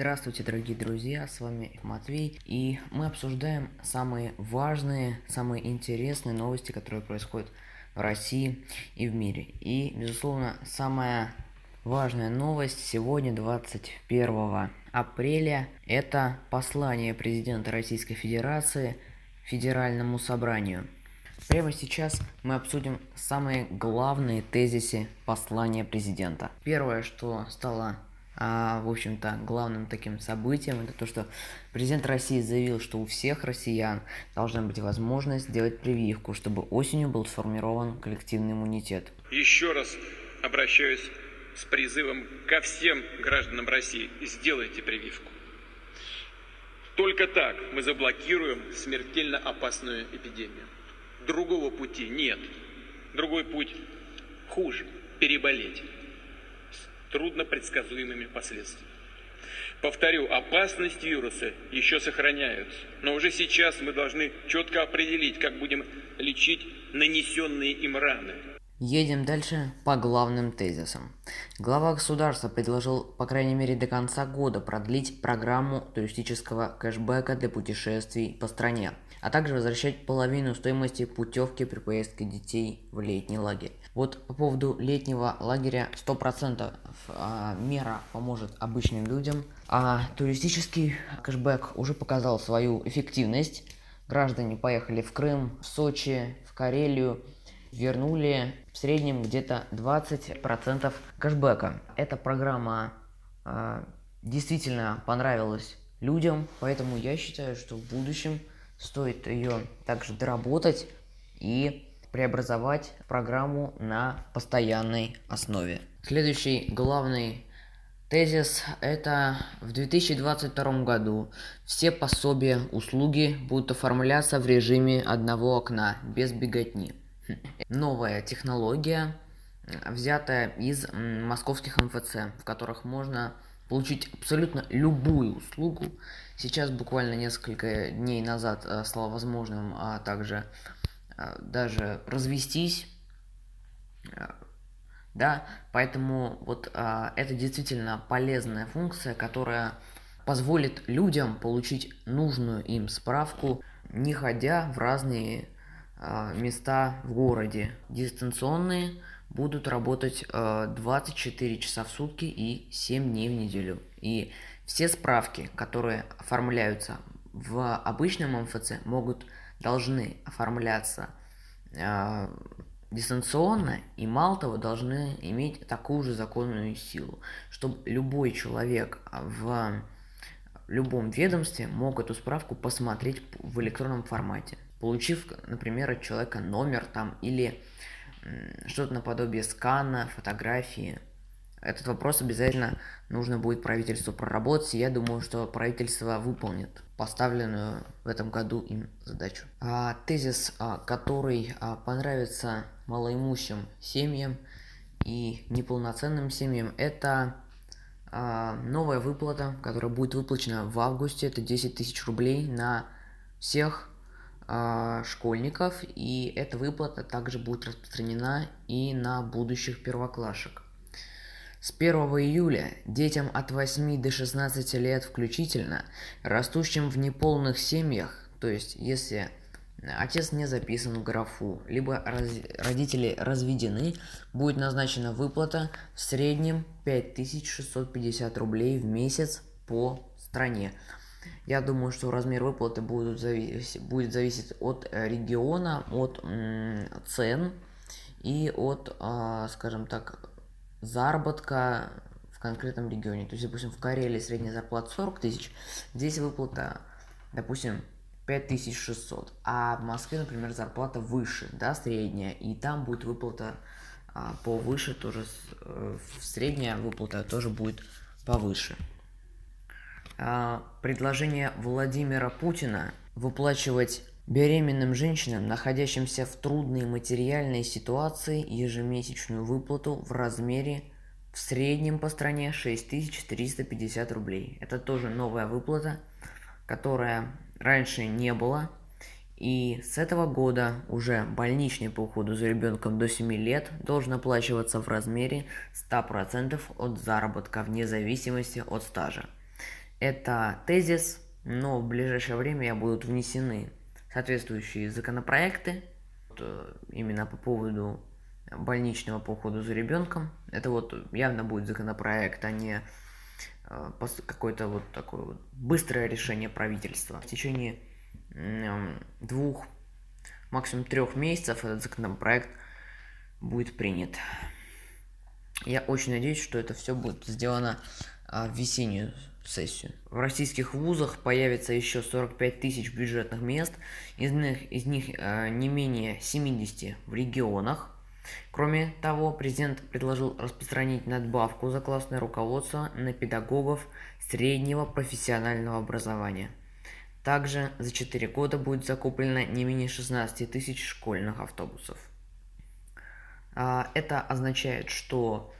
Здравствуйте, дорогие друзья, с вами Матвей, и мы обсуждаем самые важные, самые интересные новости, которые происходят в России и в мире. И, безусловно, самая важная новость сегодня, 21 апреля, это послание президента Российской Федерации Федеральному собранию. Прямо сейчас мы обсудим самые главные тезисы послания президента. Первое, что стало а, в общем-то, главным таким событием это то, что президент России заявил, что у всех россиян должна быть возможность сделать прививку, чтобы осенью был сформирован коллективный иммунитет. Еще раз обращаюсь с призывом ко всем гражданам России. Сделайте прививку. Только так мы заблокируем смертельно опасную эпидемию. Другого пути нет. Другой путь хуже – переболеть трудно предсказуемыми последствиями. Повторю, опасность вируса еще сохраняется, но уже сейчас мы должны четко определить, как будем лечить нанесенные им раны. Едем дальше по главным тезисам. Глава государства предложил, по крайней мере, до конца года продлить программу туристического кэшбэка для путешествий по стране, а также возвращать половину стоимости путевки при поездке детей в летний лагерь. Вот по поводу летнего лагеря 100% а, мера поможет обычным людям, а туристический кэшбэк уже показал свою эффективность. Граждане поехали в Крым, в Сочи, в Карелию, вернули в среднем где-то 20% кэшбэка. Эта программа э, действительно понравилась людям, поэтому я считаю, что в будущем стоит ее также доработать и преобразовать программу на постоянной основе. Следующий главный тезис – это в 2022 году все пособия, услуги будут оформляться в режиме одного окна, без беготни. Новая технология, взятая из московских МФЦ, в которых можно получить абсолютно любую услугу. Сейчас буквально несколько дней назад э, стало возможным а также а, даже развестись, а, да, поэтому вот а, это действительно полезная функция, которая позволит людям получить нужную им справку, не ходя в разные а, места в городе. Дистанционные будут работать а, 24 часа в сутки и 7 дней в неделю. И все справки, которые оформляются в обычном МФЦ, могут должны оформляться э, дистанционно и мало того должны иметь такую же законную силу, чтобы любой человек в любом ведомстве мог эту справку посмотреть в электронном формате, получив, например, от человека номер там или что-то наподобие скана, фотографии. Этот вопрос обязательно нужно будет правительству проработать, я думаю, что правительство выполнит поставленную в этом году им задачу. А, тезис, а, который а, понравится малоимущим семьям и неполноценным семьям, это а, новая выплата, которая будет выплачена в августе, это 10 тысяч рублей на всех школьников, и эта выплата также будет распространена и на будущих первоклашек. С 1 июля детям от 8 до 16 лет включительно, растущим в неполных семьях, то есть если отец не записан в графу, либо раз, родители разведены, будет назначена выплата в среднем 5650 рублей в месяц по стране. Я думаю, что размер выплаты будет, зависеть, будет зависеть от региона, от цен и от, а, скажем так, заработка в конкретном регионе. То есть, допустим, в Карелии средняя зарплата 40 тысяч, здесь выплата, допустим, 5600, а в Москве, например, зарплата выше, да, средняя, и там будет выплата а, повыше, тоже э, средняя выплата тоже будет повыше. А, предложение Владимира Путина выплачивать Беременным женщинам, находящимся в трудной материальной ситуации, ежемесячную выплату в размере в среднем по стране 6350 рублей. Это тоже новая выплата, которая раньше не было. И с этого года уже больничный по уходу за ребенком до 7 лет должен оплачиваться в размере 100% от заработка вне зависимости от стажа. Это тезис, но в ближайшее время будут внесены соответствующие законопроекты э, именно по поводу больничного по уходу за ребенком. Это вот явно будет законопроект, а не э, какое-то вот такое вот быстрое решение правительства. В течение двух, максимум трех месяцев этот законопроект будет принят. Я очень надеюсь, что это все будет сделано а, в весеннюю сессию. В российских вузах появится еще 45 тысяч бюджетных мест, из них, из них э, не менее 70 в регионах. Кроме того, президент предложил распространить надбавку за классное руководство на педагогов среднего профессионального образования. Также за 4 года будет закуплено не менее 16 тысяч школьных автобусов. А, это означает, что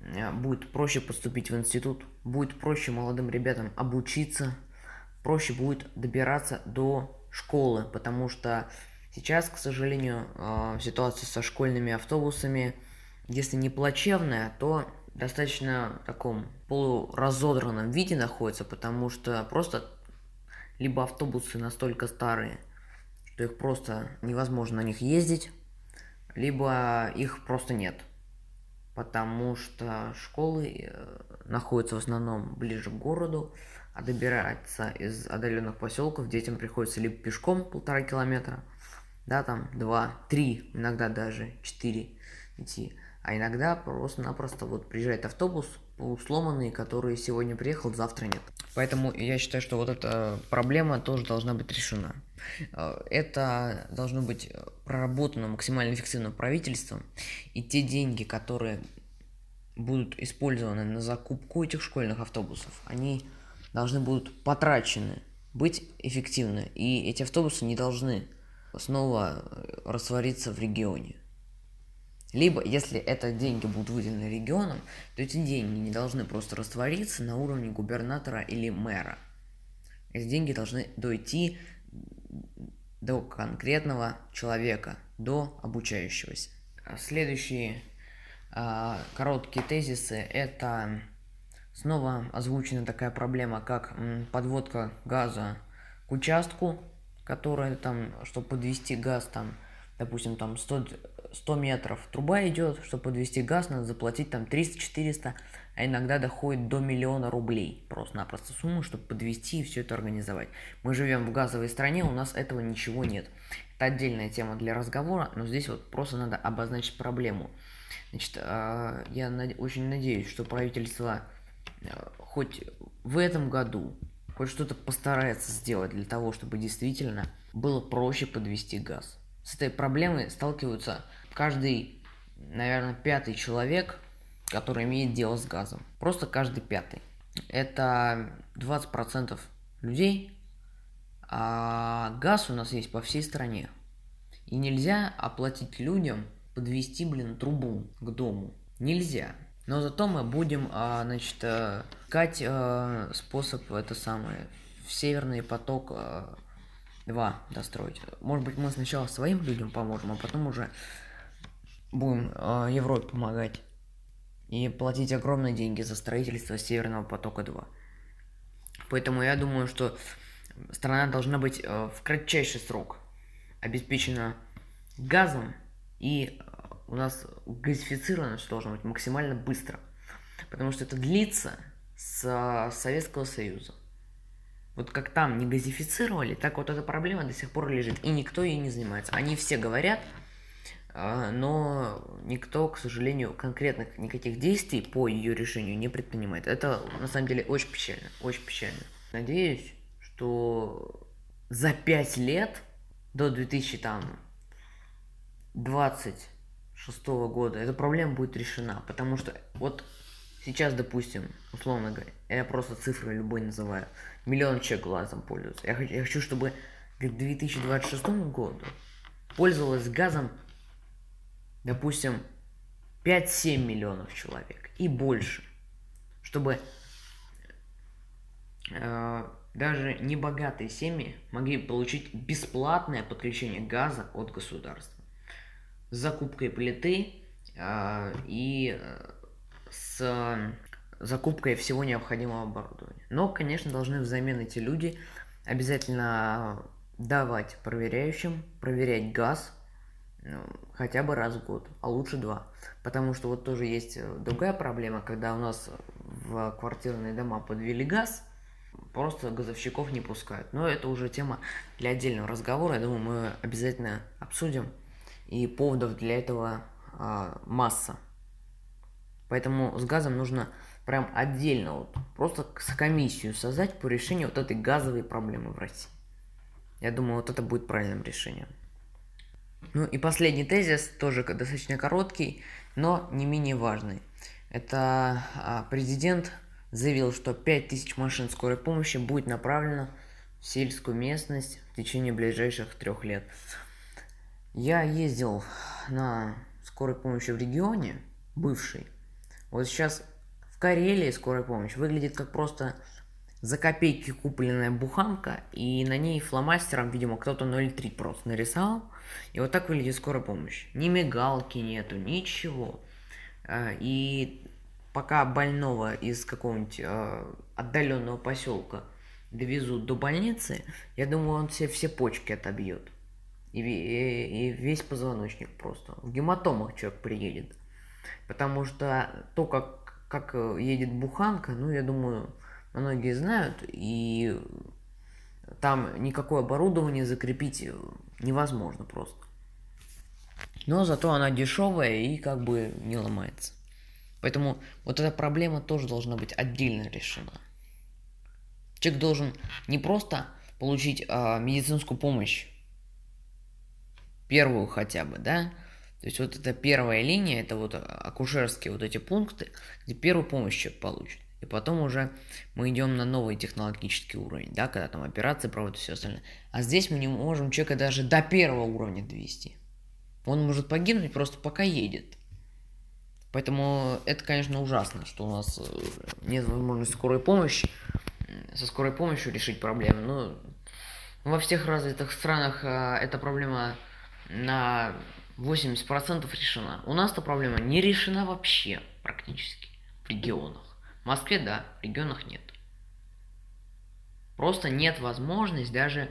э, будет проще поступить в институт, будет проще молодым ребятам обучиться, проще будет добираться до школы, потому что сейчас, к сожалению, э, ситуация со школьными автобусами, если не плачевная, то достаточно в таком полуразодранном виде находится, потому что просто либо автобусы настолько старые, что их просто невозможно на них ездить, либо их просто нет – потому что школы э, находятся в основном ближе к городу, а добираться из отдаленных поселков детям приходится либо пешком полтора километра, да, там два, три, иногда даже четыре идти, а иногда просто-напросто вот приезжает автобус, полусломанный, который сегодня приехал, завтра нет. Поэтому я считаю, что вот эта проблема тоже должна быть решена. Э, это должно быть проработано максимально эффективно правительством, и те деньги, которые будут использованы на закупку этих школьных автобусов, они должны будут потрачены, быть эффективны, и эти автобусы не должны снова раствориться в регионе. Либо, если это деньги будут выделены регионам, то эти деньги не должны просто раствориться на уровне губернатора или мэра. Эти деньги должны дойти до конкретного человека, до обучающегося. Следующие э, короткие тезисы – это снова озвучена такая проблема, как подводка газа к участку, которая там, чтобы подвести газ, там, допустим, там 100, 100 метров труба идет, чтобы подвести газ, надо заплатить там 300-400 а иногда доходит до миллиона рублей. Просто-напросто сумму, чтобы подвести и все это организовать. Мы живем в газовой стране, у нас этого ничего нет. Это отдельная тема для разговора, но здесь вот просто надо обозначить проблему. Значит, а, я очень надеюсь, что правительство э, хоть в этом году хоть что-то постарается сделать для того, чтобы действительно было проще подвести газ. С этой проблемой сталкиваются каждый, наверное, пятый человек – который имеет дело с газом. Просто каждый пятый. Это 20% людей, а газ у нас есть по всей стране. И нельзя оплатить людям подвести, блин, трубу к дому. Нельзя. Но зато мы будем, а, значит, а, искать а, способ это самое в северный поток 2 достроить. Может быть, мы сначала своим людям поможем, а потом уже будем Европе помогать и платить огромные деньги за строительство Северного потока-2. Поэтому я думаю, что страна должна быть э, в кратчайший срок обеспечена газом, и э, у нас газифицированность должна быть максимально быстро. Потому что это длится с Советского Союза. Вот как там не газифицировали, так вот эта проблема до сих пор лежит, и никто ей не занимается. Они все говорят, но никто, к сожалению, конкретных никаких действий по ее решению не предпринимает. Это на самом деле очень печально, очень печально. Надеюсь, что за пять лет до 2026 года эта проблема будет решена, потому что вот сейчас, допустим, условно говоря, я просто цифры любой называю, миллион человек глазом пользуются. Я хочу, я хочу чтобы к 2026 году пользовалась газом допустим, 5-7 миллионов человек и больше, чтобы э, даже небогатые семьи могли получить бесплатное подключение газа от государства с закупкой плиты э, и э, с закупкой всего необходимого оборудования. Но, конечно, должны взамен эти люди обязательно давать проверяющим, проверять газ хотя бы раз в год, а лучше два. Потому что вот тоже есть э, другая проблема, когда у нас в квартирные дома подвели газ, просто газовщиков не пускают. Но это уже тема для отдельного разговора, я думаю, мы обязательно обсудим. И поводов для этого а, масса. Поэтому с газом нужно прям отдельно, вот, просто комиссию создать по решению вот этой газовой проблемы в России. Я думаю, вот это будет правильным решением. Ну и последний тезис, тоже достаточно короткий, но не менее важный. Это а, президент заявил, что 5000 машин скорой помощи будет направлено в сельскую местность в течение ближайших трех лет. Я ездил на скорой помощи в регионе, бывший. Вот сейчас в Карелии скорая помощь выглядит как просто за копейки купленная буханка, и на ней фломастером, видимо, кто-то 0,3 просто нарисовал. И вот так выглядит скорая помощь. Ни мигалки нету, ничего. А, и пока больного из какого-нибудь а, отдаленного поселка довезут до больницы, я думаю, он все, все почки отобьет. И, и, и весь позвоночник просто. В гематомах человек приедет. Потому что то, как, как едет буханка, ну, я думаю, многие знают, и там никакое оборудование закрепить невозможно просто. Но зато она дешевая и как бы не ломается. Поэтому вот эта проблема тоже должна быть отдельно решена. Человек должен не просто получить а, медицинскую помощь, первую хотя бы, да, то есть вот эта первая линия, это вот акушерские вот эти пункты, где первую помощь человек получит. Потом уже мы идем на новый технологический уровень, да, когда там операции проводят и все остальное. А здесь мы не можем человека даже до первого уровня довести. Он может погибнуть просто пока едет. Поэтому это, конечно, ужасно, что у нас э, нет возможности скорой помощи, со скорой помощью решить проблемы. Но во всех развитых странах э, эта проблема на 80% решена. У нас эта проблема не решена вообще практически в регионах. В Москве да, в регионах нет. Просто нет возможности даже,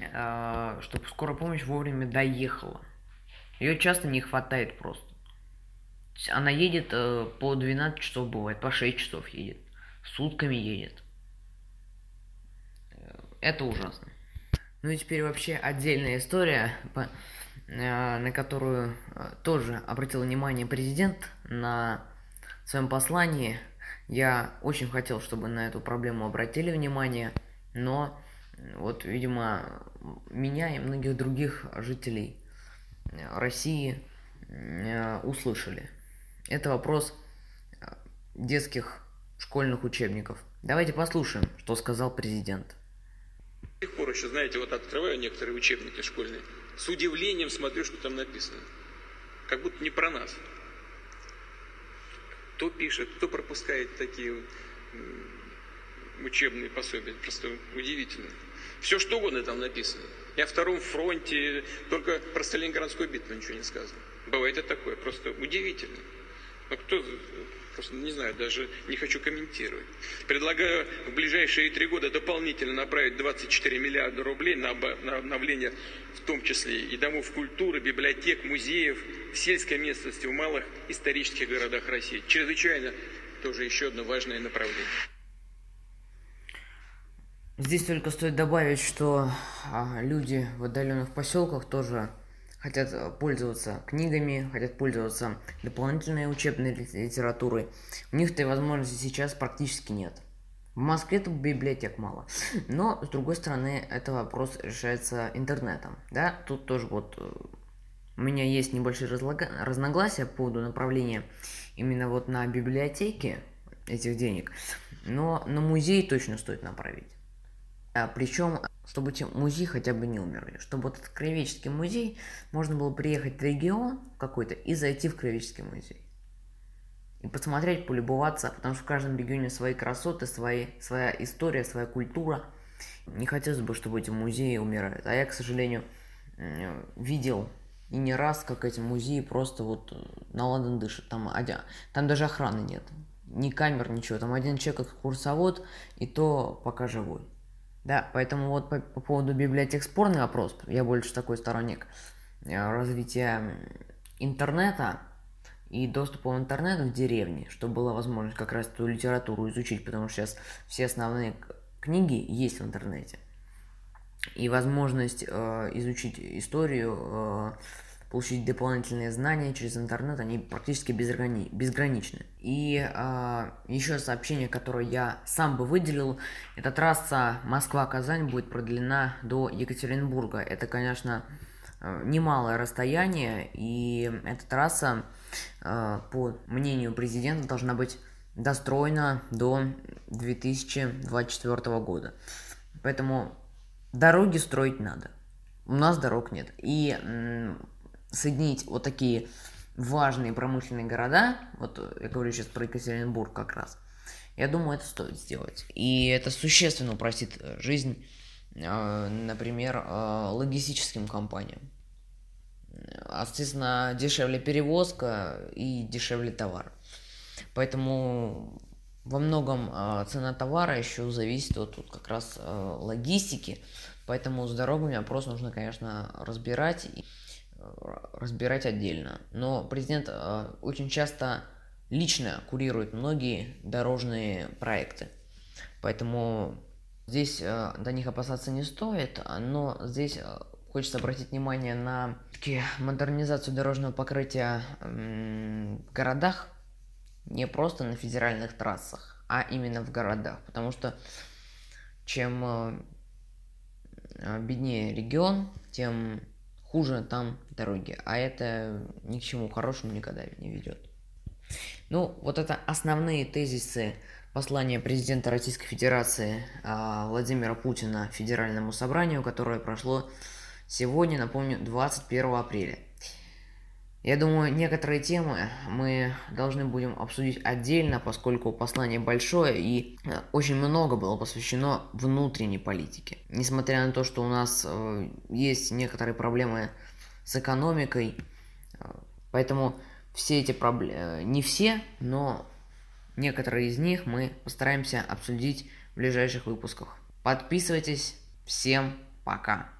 э, чтобы скорая помощь вовремя доехала. Ее часто не хватает просто. Она едет э, по 12 часов бывает, по 6 часов едет. Сутками едет. Э, это ужасно. Ну и теперь вообще отдельная история, по, э, на которую э, тоже обратил внимание президент на своем послании я очень хотел, чтобы на эту проблему обратили внимание, но вот, видимо, меня и многих других жителей России э, услышали. Это вопрос э, детских школьных учебников. Давайте послушаем, что сказал президент. До сих пор еще, знаете, вот открываю некоторые учебники школьные, с удивлением смотрю, что там написано. Как будто не про нас кто пишет, кто пропускает такие учебные пособия. Просто удивительно. Все что угодно там написано. И о втором фронте, только про Сталинградскую битву ничего не сказано. Бывает и такое, просто удивительно. Но кто, просто не знаю, даже не хочу комментировать. Предлагаю в ближайшие три года дополнительно направить 24 миллиарда рублей на обновление, в том числе и домов культуры, библиотек, музеев, сельской местности, в малых исторических городах России. Чрезвычайно тоже еще одно важное направление. Здесь только стоит добавить, что а, люди в отдаленных поселках тоже хотят пользоваться книгами, хотят пользоваться дополнительной учебной литературой. У них этой возможности сейчас практически нет. В Москве тут библиотек мало. Но, с другой стороны, это вопрос решается интернетом. Да, тут тоже вот э, у меня есть небольшие разлога... разногласия по поводу направления именно вот на библиотеки этих денег, но на музей точно стоит направить. А, причем, чтобы эти музеи хотя бы не умерли. Чтобы вот этот краеведческий музей, можно было приехать в регион какой-то и зайти в краеведческий музей. И посмотреть, полюбоваться, потому что в каждом регионе свои красоты, свои, своя история, своя культура. Не хотелось бы, чтобы эти музеи умирали. А я, к сожалению, видел и не раз, как эти музеи просто вот э, на ладан дышат. Там, там даже охраны нет. ни камер, ничего. Там один человек как курсовод, и то пока живой. Да, поэтому вот по, по поводу библиотек спорный вопрос. Я больше такой сторонник э, развития интернета и доступа в интернет в деревне, чтобы была возможность как раз эту литературу изучить, потому что сейчас все основные книги есть в интернете. И возможность э, изучить историю, э, получить дополнительные знания через интернет, они практически безграни безграничны. И э, еще сообщение, которое я сам бы выделил, это трасса Москва-Казань будет продлена до Екатеринбурга. Это, конечно, э, немалое расстояние, и эта трасса, э, по мнению президента, должна быть достроена до 2024 года. Поэтому дороги строить надо. У нас дорог нет. И соединить вот такие важные промышленные города, вот я говорю сейчас про Екатеринбург как раз, я думаю, это стоит сделать. И это существенно упростит э, жизнь, э, например, э, логистическим компаниям. Естественно, дешевле перевозка и дешевле товар. Поэтому во многом цена товара еще зависит от, от как раз логистики. Поэтому с дорогами вопрос нужно, конечно, разбирать разбирать отдельно. Но президент э, очень часто лично курирует многие дорожные проекты. Поэтому здесь э, до них опасаться не стоит, но здесь э, хочется обратить внимание на модернизацию дорожного покрытия в городах, не просто на федеральных трассах, а именно в городах. Потому что чем беднее регион, тем хуже там дороги, а это ни к чему хорошему никогда не ведет. Ну, вот это основные тезисы послания президента Российской Федерации э, Владимира Путина Федеральному собранию, которое прошло сегодня, напомню, 21 апреля. Я думаю, некоторые темы мы должны будем обсудить отдельно, поскольку послание большое и э, очень много было посвящено внутренней политике. Несмотря на то, что у нас э, есть некоторые проблемы с экономикой, э, поэтому все эти проблемы, не все, но некоторые из них мы постараемся обсудить в ближайших выпусках. Подписывайтесь, всем пока!